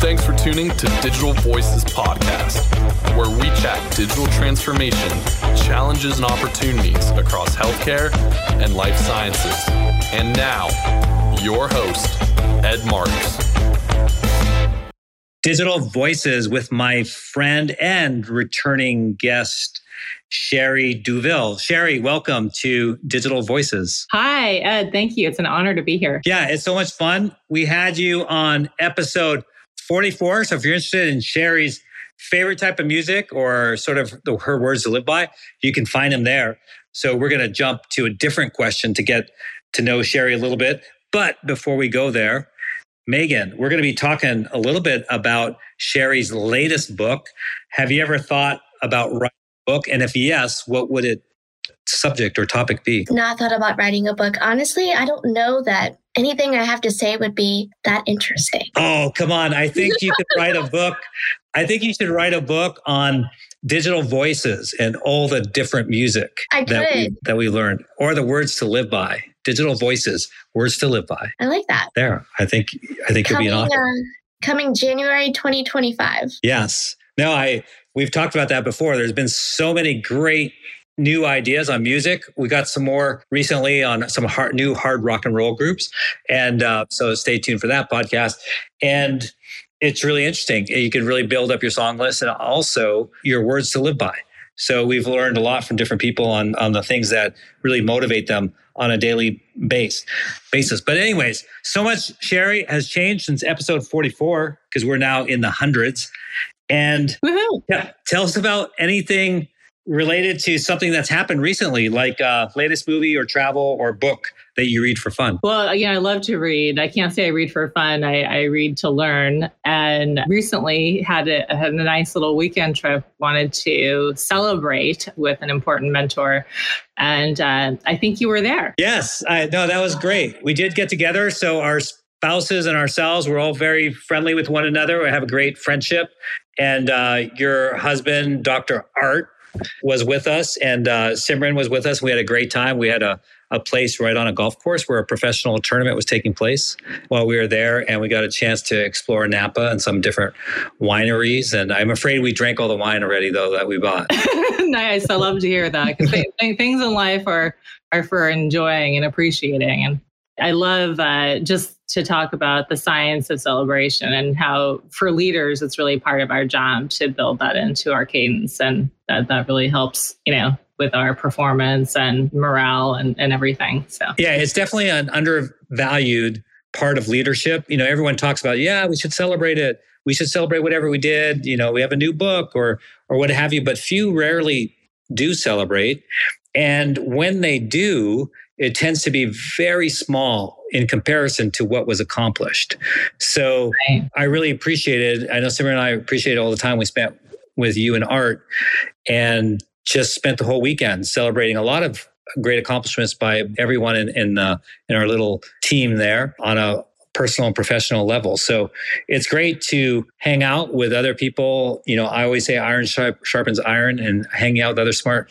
Thanks for tuning to Digital Voices Podcast, where we chat digital transformation, challenges, and opportunities across healthcare and life sciences. And now, your host, Ed Marx. Digital Voices with my friend and returning guest, Sherri Douville. Sherri, welcome to Digital Voices. Hi, Ed. Thank you. It's an honor to be here. Yeah, it's so much fun. We had you on episode 44. So if you're interested in Sherri's favorite type of music or sort of the, her words to live by, you can find them there. So we're going to jump to a different question to get to know Sherri a little bit. But before we go there, Megan, we're going to be talking a little bit about Sherri's latest book. Have you ever thought about writing a book? And if yes, what would it subject or topic be? Not thought about writing a book. Honestly, I don't know that anything I have to say would be that interesting. Oh, come on. I think you could write a book. I think you should write a book on digital voices and all the different music that we, that we learned or the words to live by. Digital voices, words to live by. I like that. There. I think I think you'll be an author. uh, coming January 2025. Yes. No, I we've talked about that before. There's been so many great new ideas on music. We got some more recently on some hard, new hard rock and roll groups, and uh, so stay tuned for that podcast. And it's really interesting. You can really build up your song list and also your words to live by. So we've learned a lot from different people on on the things that really motivate them on a daily base basis. But anyways, so much Sherri has changed since episode 44 because we're now in the hundreds. And Woohoo. yeah, tell us about anything related to something that's happened recently, like uh, latest movie or travel or book that you read for fun. Well, yeah, I love to read. I can't say I read for fun. I, I read to learn. And recently had a, had a nice little weekend trip. Wanted to celebrate with an important mentor, and uh, I think you were there. Yes, I no, that was great. We did get together, so our spouses and ourselves were all very friendly with one another. We have a great friendship, and uh, your husband, Dr. Art, was with us, and uh, Simran was with us. We had a great time. We had a a place right on a golf course where a professional tournament was taking place while we were there, and we got a chance to explore Napa and some different wineries. And I'm afraid we drank all the wine already, though, that we bought. nice. I love to hear that because things in life are are for enjoying and appreciating. And I love uh, just to talk about the science of celebration and how for leaders it's really part of our job to build that into our cadence and that that really helps you know with our performance and morale and, and everything so Yeah, it's definitely an undervalued part of leadership. You know, everyone talks about, yeah, we should celebrate it. We should celebrate whatever we did. You know, we have a new book or or what have you, but few rarely do celebrate. And when they do, it tends to be very small in comparison to what was accomplished. So right. I really appreciated, I know Simran and I appreciated all the time we spent with you and Art and just spent the whole weekend celebrating a lot of great accomplishments by everyone in in, uh, in our little team there on a personal and professional level. So it's great to hang out with other people. You know, I always say iron sharp, sharpens iron, and hanging out with other smart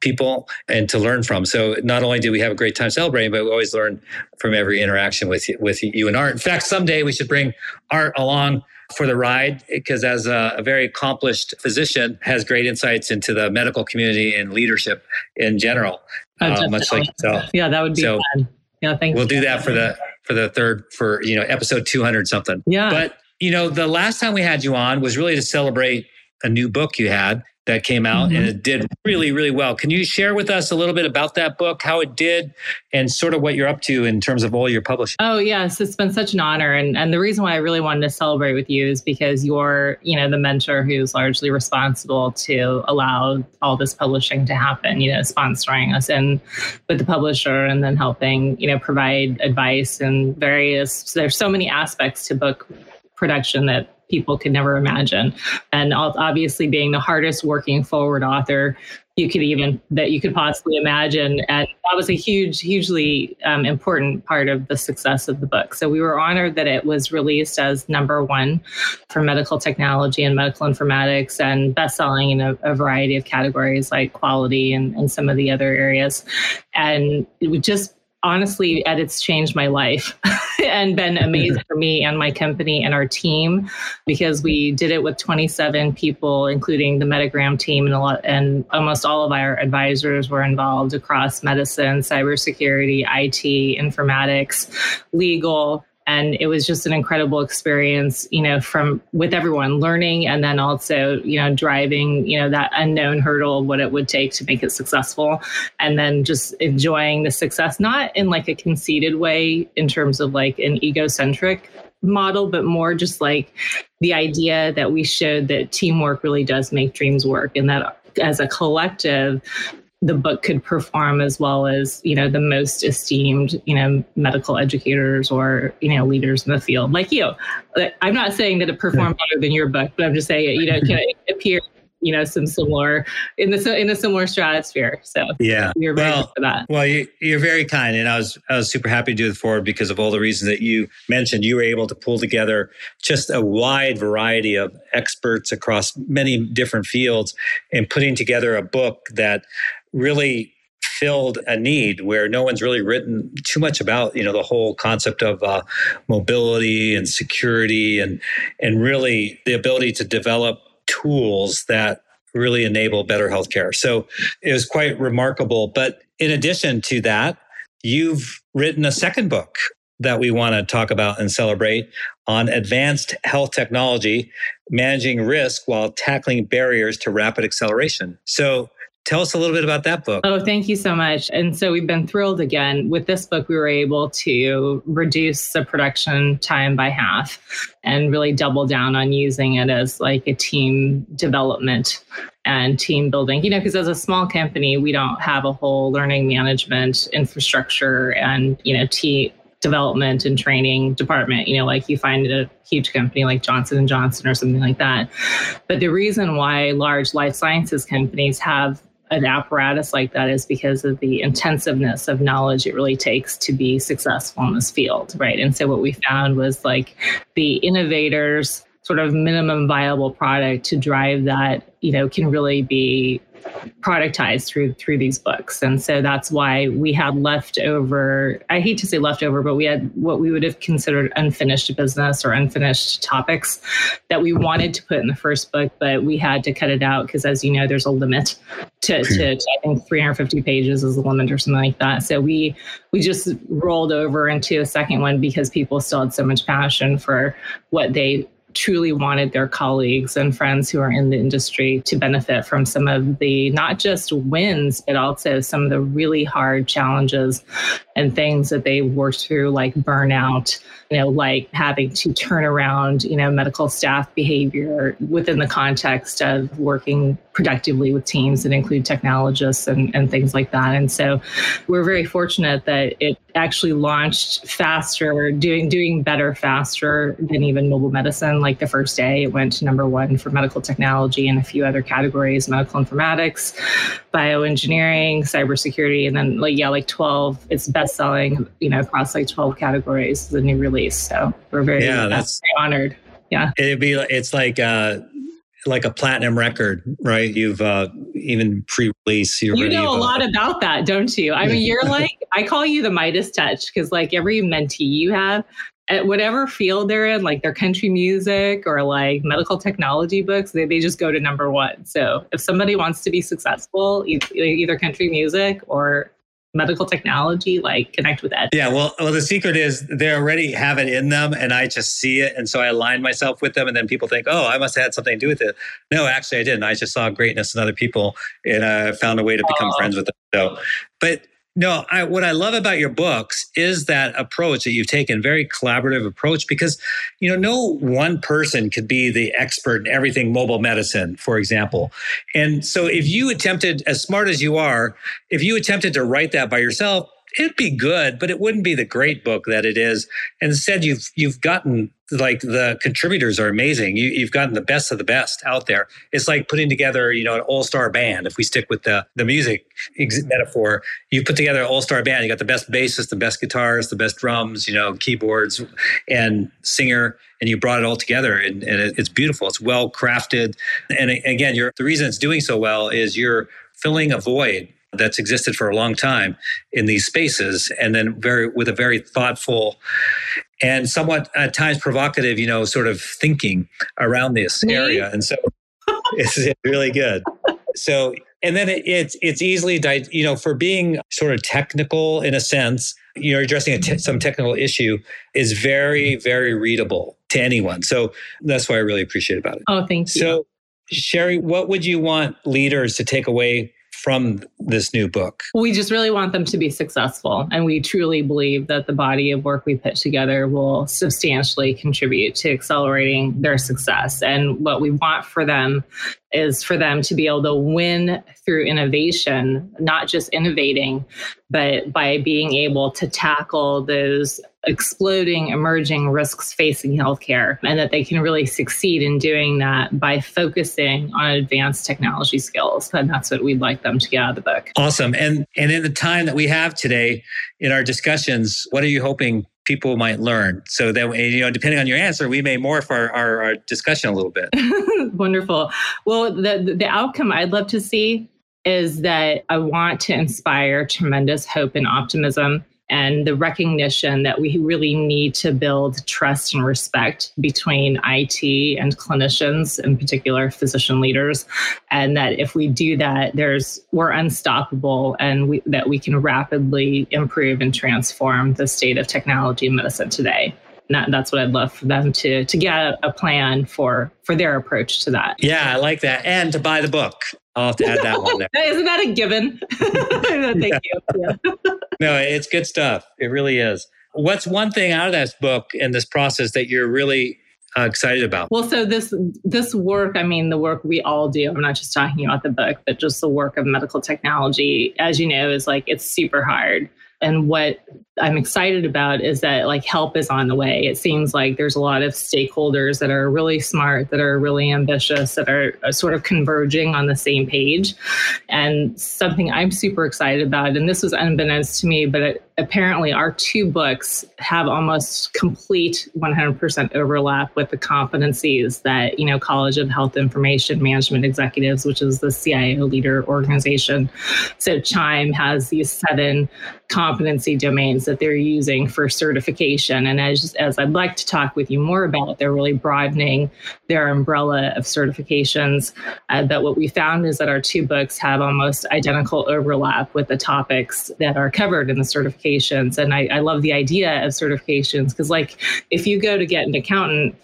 people and to learn from. So not only do we have a great time celebrating, but we always learn from every interaction with with you and Art. In fact, someday we should bring Art along for the ride because as a, a, very accomplished physician has great insights into the medical community and leadership in general Oh, uh, much like yourself. Yeah that would be So, fun. Yeah thank we'll do that for the for the third for you know episode 200 something. Yeah. But you know the last time we had you on was really to celebrate a new book you had that came out and Mhm. it did really really well can you share with us a little bit about that book how it did and sort of what you're up to in terms of all your publishing Oh yes, it's been such an honor, and and the reason why I really wanted to celebrate with you is because you're you know the mentor who's largely responsible to allow all this publishing to happen. You know, sponsoring us in with the publisher, and then helping you know provide advice and various. There's so many aspects to book production that people could never imagine, and obviously being the hardest working foreword author you could even that you could possibly imagine. And that was a huge hugely um, important part of the success of the book. So we were honored that it was released as number one for medical technology and medical informatics and best-selling in a, a variety of categories like quality and, and some of the other areas. And it just honestly, edits changed my life and been amazing for me and my company and our team because we did it with 27 people, including the Medigram team, and a lot, and almost all of our advisors were involved across medicine, cybersecurity, IT, informatics, legal and it was just an incredible experience you know from with everyone learning and then also you know driving you know that unknown hurdle of what it would take to make it successful. And then just enjoying the success not in like a conceited way in terms of like an egocentric model but more just like the idea that we showed that teamwork really does make dreams work and that as a collective the book could perform as well as you know the most esteemed you know medical educators or you know leaders in the field like you. Uh, I'm not saying that it performed better than your book but i'm just saying you know can appear you know some similar in the in a similar stratosphere. So yeah. you're very well, for that. well you, you're very kind and i was i was super happy to do the foreword because of all the reasons that you mentioned. You were able to pull together just a wide variety of experts across many different fields and putting together a book that really filled a need where no one's really written too much about you know the whole concept of uh, mobility and security and and really the ability to develop tools that really enable better healthcare. So it was quite remarkable. But in addition to that, you've written a second book that we want to talk about and celebrate on advanced health technology, managing risk while tackling barriers to rapid acceleration. So Tell us a little bit about that book. Oh, thank you so much. And so we've been thrilled again. With this book, we were able to reduce the production time by half and really double down on using it as like a team development and team building. You know, because as a small company, we don't have a whole learning management infrastructure and, you know, team development and training department you know like you find at a huge company like johnson johnson or something like that but the reason why large life sciences companies have an apparatus like that is because of the intensiveness of knowledge it really takes to be successful in this field, right? And so what we found was like the innovators sort of minimum viable product to drive that, you know, can really be productized through through these books. And so that's why we had leftover i hate to say leftover but we had what we would have considered unfinished business or unfinished topics that we wanted to put in the first book but we had to cut it out because as you know there's a limit to, to, to i think 350 pages is the limit or something like that. So we we just rolled over into a second one because people still had so much passion for what they truly wanted their colleagues and friends who are in the industry to benefit from some of the not just wins, but also some of the really hard challenges and things that they worked through, like burnout, you know, like having to turn around, you know, medical staff behavior within the context of working productively with teams that include technologists and, and things like that. And so we're very fortunate that it actually launched faster, doing doing better faster than even mobile medicine. Like the first day, it went to number one for medical technology and a few other categories: medical informatics, bioengineering, cybersecurity, and then like yeah, like twelve. It's best selling, you know, across like twelve categories. The new release, so we're very yeah, that's very honored. Yeah, it'd be it's like. uh like a platinum record, right? You've uh, even pre-release. You know a uh, lot about that, don't you? I mean, you're like I call you the Midas touch because like every mentee you have, at whatever field they're in, like their country music or like medical technology books, they, they just go to number one. So if somebody wants to be successful, either country music or medical technology, like connect with that. Yeah, well, well, the secret is they already have it in them, and I just see it, and so I align myself with them, and then people think, oh, I must have had something to do with it. No, actually, I didn't. I just saw greatness in other people, and I found a way to become oh. friends with them. So, but no, I, what I love about your books is that approach that you've taken, very collaborative approach, because you know no one person could be the expert in everything mobile medicine, for example. And so, if you attempted, as smart as you are, if you attempted to write that by yourself, it'd be good, but it wouldn't be the great book that it is. Instead, you've you've gotten like the contributors are amazing. You, have gotten the best of the best out there. It's like putting together, you know, an all-star band. If we stick with the the music metaphor, you put together an all-star band. You got the best bassist, the best guitars, the best drums, you know, keyboards, and singer, and you brought it all together, and, and it's beautiful. It's well crafted, and again, you're the reason it's doing so well is you're filling a void that's existed for a long time in these spaces and then very with a very thoughtful and somewhat at times provocative you know sort of thinking around this Me? area and so it's really good so and then it, it's it's easily di- you know for being sort of technical in a sense you're addressing te- some technical issue is very very readable to anyone so that's why i really appreciate about it Oh, thank you. so sherri what would you want leaders to take away from this new book we just really want them to be successful. And we truly believe that the body of work we put together will substantially contribute to accelerating their success. And what we want for them is for them to be able to win through innovation, not just innovating, but by being able to tackle those exploding emerging risks facing healthcare and that they can really succeed in doing that by focusing on advanced technology skills. And that's what we'd like them to get out of the book. Awesome. And and in the time that we have today in our discussions what are you hoping people might learn. So that you know depending on your answer we may morph our, our, our discussion a little bit. Wonderful. Well the the outcome i'd love to see is that i want to inspire tremendous hope and optimism and the recognition that we really need to build trust and respect between IT and clinicians, in particular physician leaders, and that if we do that, there's we're unstoppable, and we, that we can rapidly improve and transform the state of technology medicine today. That's what I'd love for them to to get a plan for for their approach to that. yeah i like that and to buy the book i'll have to add that one there Isn't that a given? Thank Yeah. you. Yeah. no it's good stuff it really is what's one thing out of this book and this process that you're really uh, excited about Well, so this this work, I mean, the work we all do. I'm not just talking about the book, but just the work of medical technology, as you know, is like it's super hard. And what I'm excited about is that like help is on the way. It seems like there's a lot of stakeholders that are really smart, that are really ambitious, that are uh, sort of converging on the same page. And something I'm super excited about, and this was unbeknownst to me, but it, apparently our two books have almost complete 100% overlap with the competencies that, you know, College of Health Information Management Executives, which is the CIO leader organization. So Chime has these seven competency domains that they're using for certification. And as, as I'd like to talk with you more about, they're really broadening their umbrella of certifications. Uh, but what we found is that our two books have almost identical overlap with the topics that are covered in the certifications. And I, I love the idea of certifications because, like, if you go to get an accountant,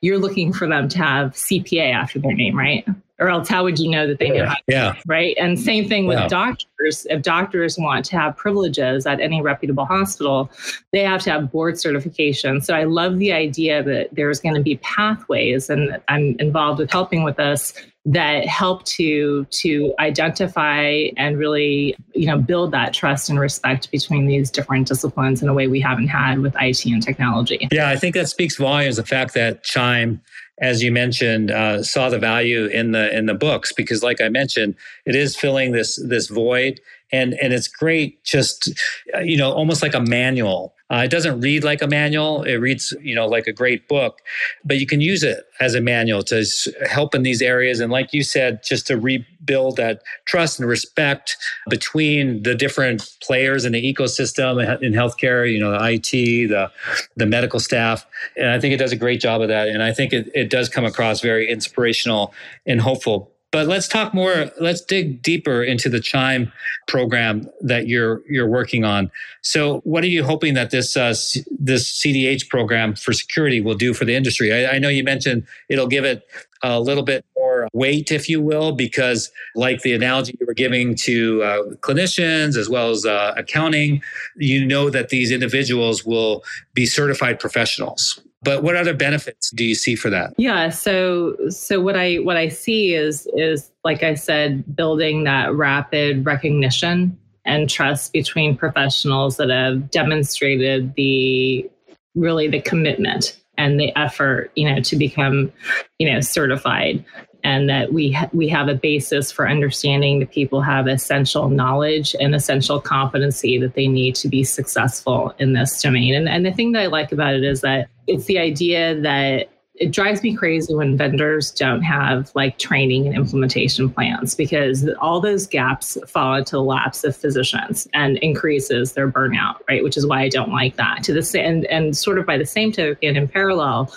you're looking for them to have CPA after their name, right? Or else, how would you know that they know how yeah right? And same thing with Yeah. doctors. If doctors want to have privileges at any reputable hospital, they have to have board certification. So I love the idea that there's going to be pathways, and I'm involved with helping with this that help to to identify and really you know build that trust and respect between these different disciplines in a way we haven't had with IT and technology. Yeah, I think that speaks volumes. The fact that Chime, as you mentioned, uh, saw the value in the in the books because, like I mentioned, it is filling this this void, and and it's great. Just uh, you know, almost like a manual. Uh, it doesn't read like a manual. It reads you know like a great book, but you can use it as a manual to help in these areas. And like you said, just to rebuild that trust and respect between the different players in the ecosystem in healthcare. You know, the IT, the the medical staff. And I think it does a great job of that. And I think it, it does come across very inspirational and hopeful. But let's talk more. Let's dig deeper into the Chime program that you're you're working on. So, what are you hoping that this uh, C- this CDH program for security will do for the industry? I, I know you mentioned it'll give it a little bit weight, if you will, because like the analogy you were giving to uh, clinicians as well as uh, accounting, you know that these individuals will be certified professionals. But what other benefits do you see for that? Yeah, so so what I what I see is is like I said building that rapid recognition and trust between professionals that have demonstrated the really the commitment and the effort, you know, to become, you know, certified and that we ha- we have a basis for understanding that people have essential knowledge and essential competency that they need to be successful in this domain. And and the thing that I like about it is that it's the idea that it drives me crazy when vendors don't have like training and implementation plans because all those gaps fall into the laps of physicians and increases their burnout, right? Which is why I don't like that. To the and and sort of by the same token, in parallel,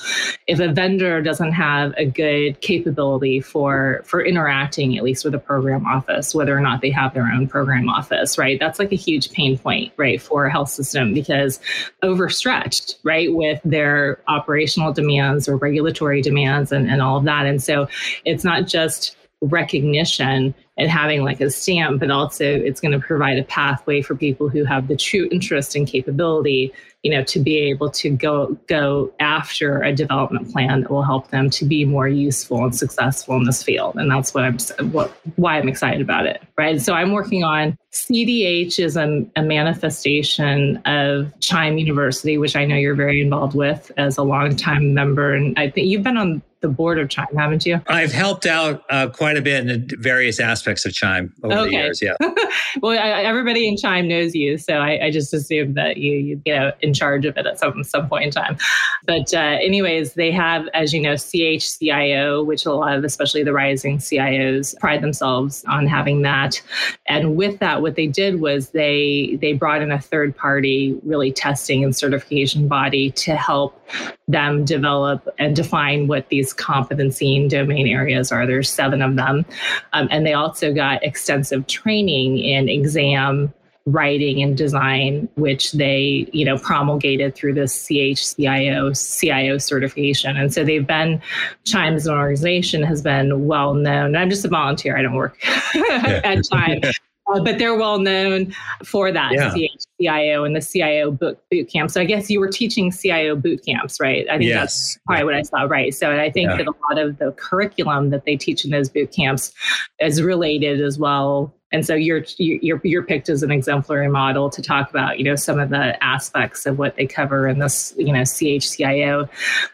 if a vendor doesn't have a good capability for for interacting at least with a program office, whether or not they have their own program office, right? That's like a huge pain point, right, for a health system because overstretched, right, with their operational demands or regulatory demands and, and all of that. And so it's not just recognition and having like a stamp, but also it's going to provide a pathway for people who have the true interest and capability you know, to be able to go go after a development plan that will help them to be more useful and successful in this field. And that's what I'm what why I'm excited about it. Right. So I'm working on CDH is a, a manifestation of Chime University, which I know you're very involved with as a longtime member. And I think you've been on the board of Chime, haven't you? I've helped out uh, quite a bit in various aspects of Chime over okay. the years. Yeah. well, I, everybody in Chime knows you, so I, I, just assumed that you, you, you know, in charge of it at some some point in time. But uh, anyways, they have, as you know, CHCIO, which a lot of, especially the rising CIOs, pride themselves on having that. And with that, what they did was they they brought in a third party, really testing and certification body to help them develop and define what these competency and domain areas are. There's seven of them. Um, and they also got extensive training in exam writing and design, which they, you know, promulgated through this CHCIO CIO certification. And so they've been Chime as an organization has been well known. I'm just a volunteer. I don't work at Chime. Uh, but they're well known for that yeah. CIO and the CIO boot, boot camp. So I guess you were teaching CIO boot camps, right? I think yes. that's probably yeah. what I saw, right? So I think yeah. that a lot of the curriculum that they teach in those boot camps is related as well and so you're you're you're picked as an exemplary model to talk about you know some of the aspects of what they cover in this you know CHCIO,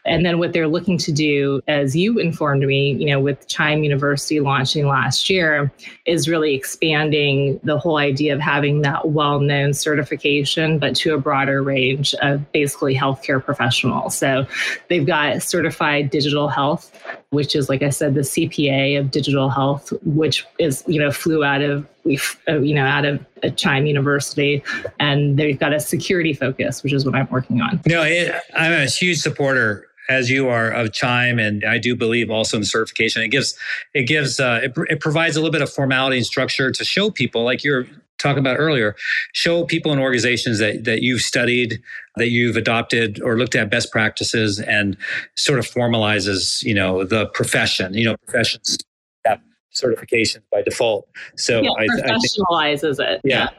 and then what they're looking to do, as you informed me, you know, with Chime University launching last year, is really expanding the whole idea of having that well-known certification, but to a broader range of basically healthcare professionals. So they've got certified digital health, which is like I said, the CPA of digital health, which is you know flew out of we uh, you know out of a Chime University, and they've got a security focus, which is what I'm working on. No, it, I'm a huge supporter as you are of chime. And i do believe also in certification. It gives it gives uh, it, it, provides a little bit of formality and structure to show people like you're talking about earlier show people and organizations that that you've studied that you've adopted or looked at best practices and sort of formalizes you know the profession you know professions have certifications by default. So yeah, I, professionalizes I think, it. Yeah. Yeah.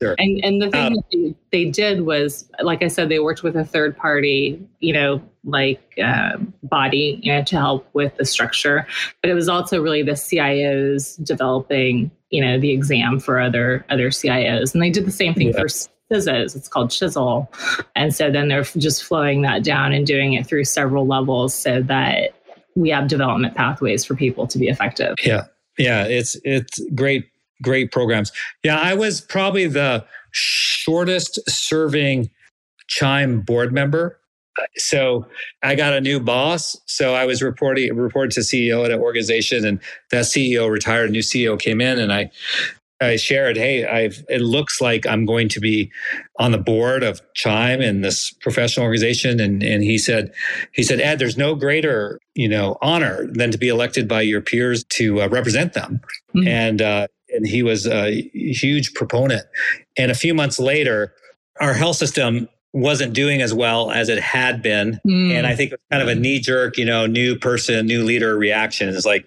Sure. And and the thing um, they, they, did was, like I said, they worked with a third party, you know, like uh, body, you know, to help with the structure. But it was also really the CIOs developing, you know, the exam for other other CIOs, and they did the same thing yeah. for CISOs. It's called Chisel, and so then they're just flowing that down and doing it through several levels so that we have development pathways for people to be effective. Yeah. Yeah. It's, it's great, great programs. Yeah. I was probably the shortest serving Chime board member. So I got a new boss. So I was reporting reported to CEO at an organization, and that CEO retired. A new CEO came in, and I I shared, hey, I've it looks like I'm going to be on the board of Chime in this professional organization. And and he said, he said, Ed, there's no greater, you know, honor than to be elected by your peers to uh, represent them. Mm-hmm. And uh, and he was a huge proponent. And a few months later, our health system wasn't doing as well as it had been. Mm. And I think it was kind of a knee jerk, you know, new person, new leader reaction. It's like,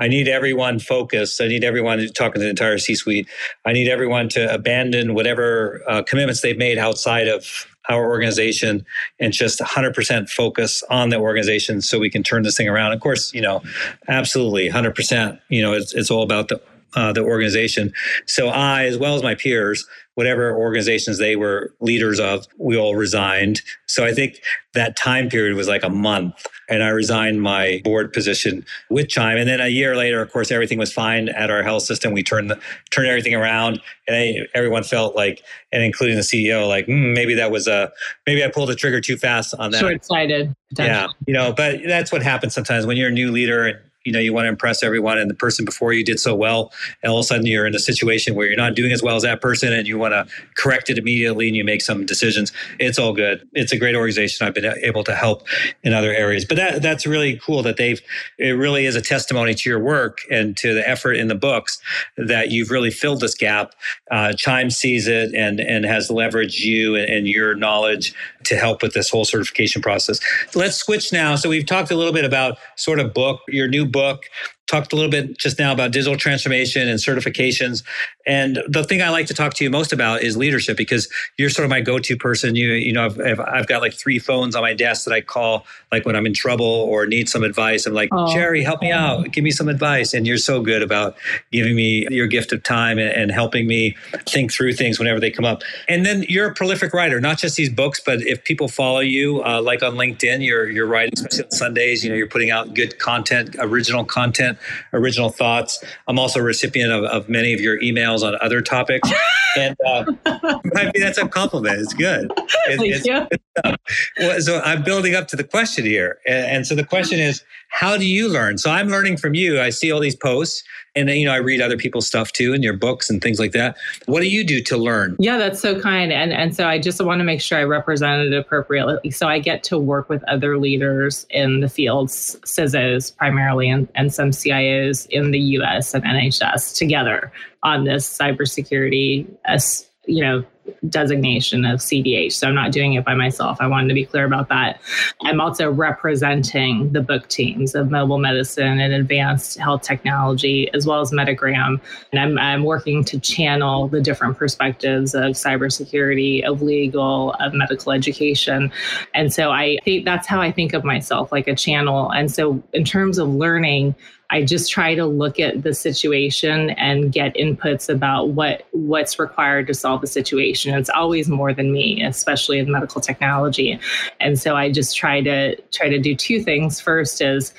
I need everyone focused. I need everyone talking to the entire C suite. I need everyone to abandon whatever uh, commitments they've made outside of our organization and just 100% focus on the organization so we can turn this thing around. Of course, you know, absolutely 100%, you know, it's, it's all about the uh, the organization. So I, as well as my peers, whatever organizations they were leaders of, we all resigned. So I think that time period was like a month. And I resigned my board position with Chime. And then a year later, of course, everything was fine at our health system. We turned the, turned everything around, and everyone felt like, and including the CEO, like mm, maybe that was a maybe I pulled the trigger too fast on that. Short sighted. Yeah, you know, but that's what happens sometimes when you're a new leader and you know you want to impress everyone and the person before you did so well and all of a sudden you're in a situation where you're not doing as well as that person and you want to correct it immediately and you make some decisions. It's all good. It's a great organization. I've been able to help in other areas. But that that's really cool that they've it really is a testimony to your work and to the effort in the books that you've really filled this gap. Uh, chime sees it and and has leveraged you and, and your knowledge to help with this whole certification process. Let's switch now. So we've talked a little bit about sort of book your new book talked a little bit just now about digital transformation and certifications. And the thing I like to talk to you most about is leadership because you're sort of my go-to person. You you know I've, I've got like three phones on my desk that I call like when I'm in trouble or need some advice. I'm like oh. Jerry, help me out, give me some advice. And you're so good about giving me your gift of time and, and helping me think through things whenever they come up. And then you're a prolific writer, not just these books, but if people follow you, uh, like on LinkedIn, you're you're writing, especially on Sundays. You know, you're putting out good content, original content original thoughts. I'm also a recipient of, of many of your emails on other topics. and uh, I mean, that's a compliment. It's good. It, Thank it's, you. It's, uh, well, so I'm building up to the question here. And, and so the question is, how do you learn? So I'm learning from you. I see all these posts and you know i read other people's stuff too in your books and things like that what do you do to learn yeah that's so kind and and so i just want to make sure i represent it appropriately so i get to work with other leaders in the fields CISOs primarily and, and some cios in the us and nhs together on this cybersecurity as you know designation of CDH. So I'm not doing it by myself. I wanted to be clear about that. I'm also representing the book teams of mobile medicine and advanced health technology, as well as Medigram. And I'm, I'm working to channel the different perspectives of cybersecurity, of legal, of medical education. And so I think that's how I think of myself, like a channel. And so in terms of learning, I just try to look at the situation and get inputs about what what's required to solve the situation. It's always more than me, especially in medical technology. And so I just try to try to do two things. First is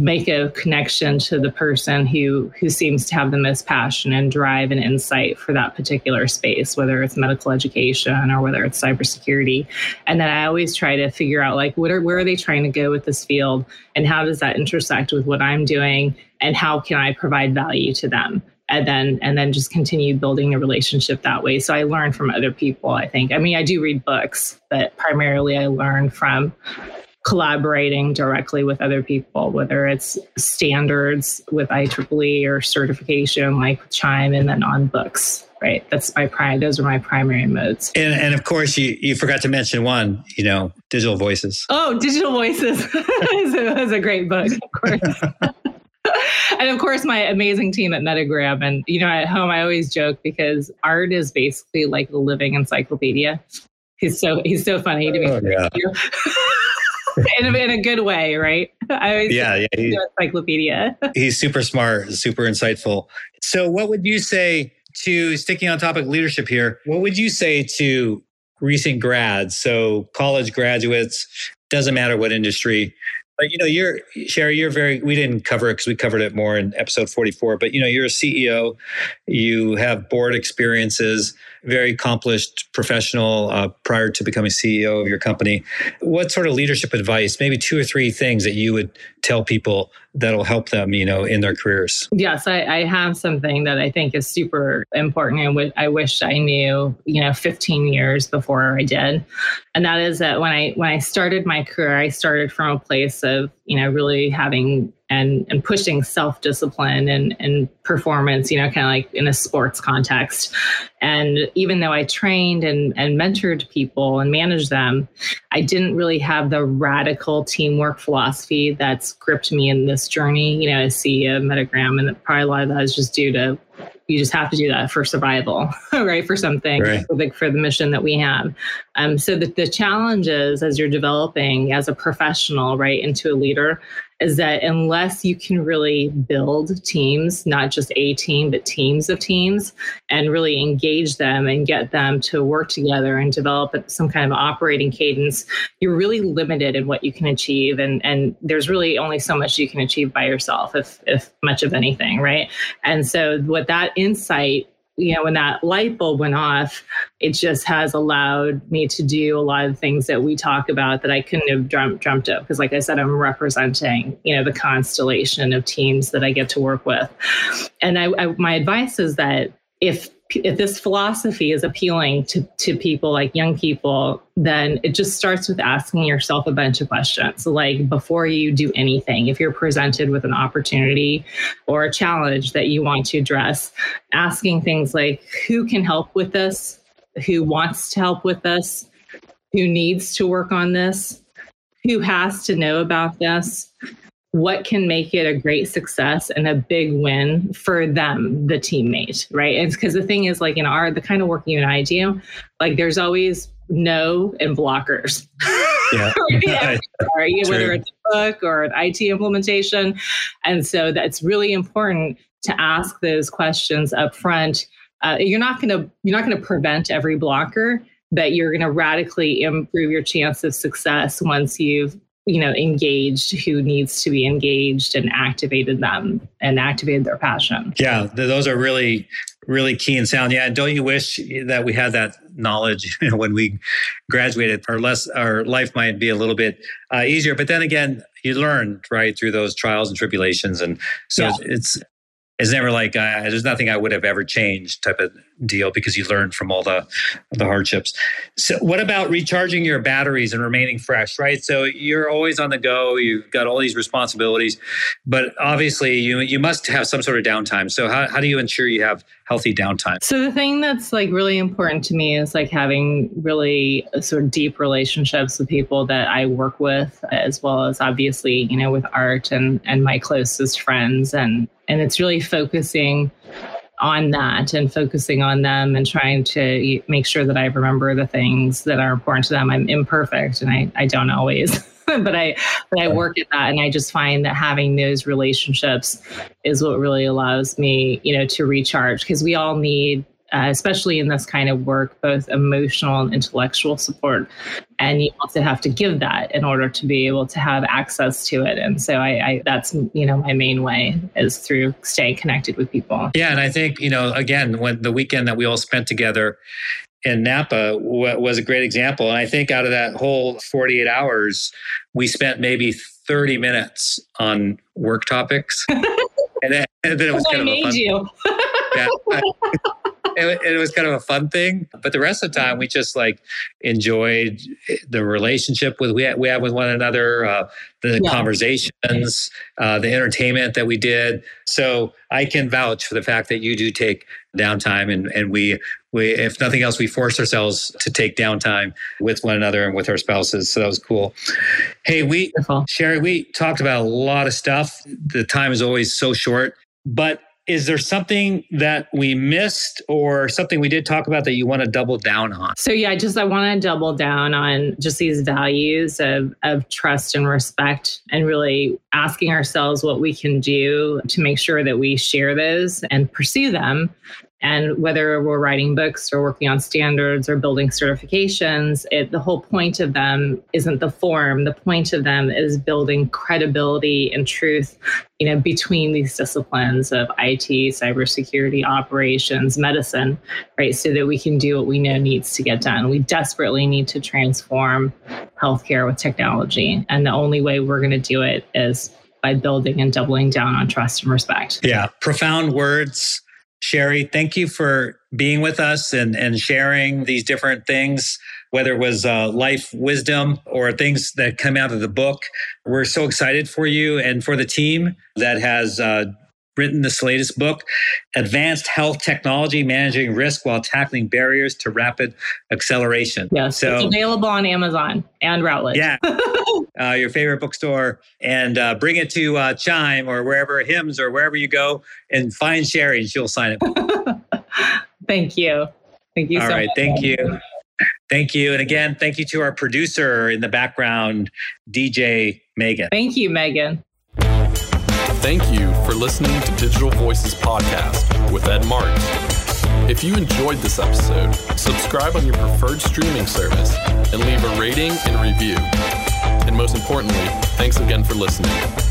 make a connection to the person who who seems to have the most passion and drive and insight for that particular space whether it's medical education or whether it's cybersecurity. And then i always try to figure out like what are where are they trying to go with this field? And how does that intersect with what i'm doing? And how can i provide value to them? And then and then just continue building a relationship that way. So i learn from other people i think. I mean i do read books but primarily i learn from collaborating directly with other people, whether it's standards with IEEE or certification like Chime and then on books. Right. That's my prime. Those are my primary modes. And, and of course, you, you forgot to mention one, you know, digital voices. Oh, digital voices is a, a great book, of course. and of course my amazing team at medigram and you know at home i always joke because art is basically like the living encyclopedia he's so he's so funny to me oh, yeah. in, a, in a good way, right? I yeah, yeah, he's, encyclopedia. he's super smart, super insightful. So, what would you say to sticking on topic leadership here? What would you say to recent grads? So, college graduates, doesn't matter what industry. But you know, you're Sherri. You're very. We didn't cover it because we covered it more in episode 44. But you know, you're a CEO. You have board experiences very accomplished professional uh, prior to becoming CEO of your company. What sort of leadership advice, maybe two or three things that you would tell people that'll help them, you know, in their careers? Yes, I, I have something that I think is super important and I wish I knew, you know, 15 years before I did. And that is that when I when I started my career, I started from a place of, you know, really having and and pushing self discipline and and performance, you know, kind of like in a sports context. And even though I trained and and mentored people and managed them, I didn't really have the radical teamwork philosophy that's gripped me in this journey. You know, as CEO of Medigram, and probably a lot of that is just due to you just have to do that for survival, right? For something, right. For, the, for the mission that we have. Um, so the, the challenges as you're developing as a professional, right, into a leader, is that unless you can really build teams, not just a team, but teams of teams, and really engage them and get them to work together and develop some kind of operating cadence, you're really limited in what you can achieve. And, and there's really only so much you can achieve by yourself, if, if much of anything, right? And so, what that insight you know, when that light bulb went off, it just has allowed me to do a lot of things that we talk about that I couldn't have dreamt, dreamt of. Because, like I said, I'm representing, you know, the constellation of teams that I get to work with. And I, I my advice is that if if this philosophy is appealing to, to people like young people, then it just starts with asking yourself a bunch of questions. Like before you do anything, if you're presented with an opportunity or a challenge that you want to address, asking things like who can help with this? Who wants to help with this? Who needs to work on this? Who has to know about this? What can make it a great success and a big win for them, the teammate, right? It's because the thing is, like in our the kind of work you and I do, like there's always no and blockers. Yeah. yeah. Whether it's a book or an IT implementation. And so that's really important to ask those questions up front. Uh, you're not going to you're not going to prevent every blocker, but you're going to radically improve your chance of success once you've you know engaged who needs to be engaged and activated them and activated their passion. Yeah those are really really key and sound. Yeah and don't you wish that we had that knowledge when we graduated? Our less our life might be a little bit uh, easier but then again you learn right through those trials and tribulations and so yeah. it's it's never like uh, there's nothing I would have ever changed type of deal because you learn from all the the hardships. So, what about recharging your batteries and remaining fresh? Right, so you're always on the go. You've got all these responsibilities, but obviously you you must have some sort of downtime. So, how how do you ensure you have healthy downtime? So, the thing that's like really important to me is like having really uh, sort of deep relationships with people that I work with, as well as obviously you know with art and and my closest friends and and it's really focusing on that and focusing on them and trying to make sure that I remember the things that are important to them. I'm imperfect and I, I don't always, but I but I work at that and I just find that having those relationships is what really allows me, you know, to recharge because we all need uh, especially in this kind of work, both emotional and intellectual support. And you also have to give that in order to be able to have access to it. And so I, I that's you know my main way is through staying connected with people. Yeah, and I think you know again when the weekend that we all spent together in Napa w- was a great example. And I think out of that whole 48 hours, we spent maybe 30 minutes on work topics. and, then, and then it was kind of a fun. You. yeah, it, it, was kind of a fun thing. But the rest of the time, we just like enjoyed the relationship with we had, we had with one another, uh, the yeah. conversations, uh, the entertainment that we did. So I can vouch for the fact that you do take downtime, and and we we if nothing else, we force ourselves to take downtime with one another and with our spouses. So that was cool. Hey, we Sherri, we talked about a lot of stuff. The time is always so short, but is there something that we missed or something we did talk about that you want to double down on? So yeah just i want to double down on just these values of, of trust and respect and really asking ourselves what we can do to make sure that we share those and pursue them and whether we're writing books or working on standards or building certifications, it, the whole point of them isn't the form. The point of them is building credibility and truth, you know, between these disciplines of IT, cybersecurity, operations, medicine, right? So that we can do what we know needs to get done. We desperately need to transform healthcare with technology. And the only way we're going to do it is by building and doubling down on trust and respect. Yeah, profound words Sherri, thank you for being with us and, and sharing these different things, whether it was uh, life wisdom or things that come out of the book. We're so excited for you and for the team that has uh, written this latest book, Advanced Health Technology Managing Risk While Tackling Barriers to Rapid Acceleration. Yes, so, it's available on Amazon and Routledge. Yeah. uh, your favorite bookstore and uh, bring it to uh, Chime or wherever, HIMSS or wherever you go and find Sherri and she'll sign it. Thank you. Thank you All so right, much. Thank you. Thank you. And again, thank you to our producer in the background, DJ Megan. Thank you, Megan. Thank you for listening to Digital Voices Podcast with Ed Marx. If you enjoyed this episode, subscribe on your preferred streaming service and leave a rating and review. And most importantly, thanks again for listening.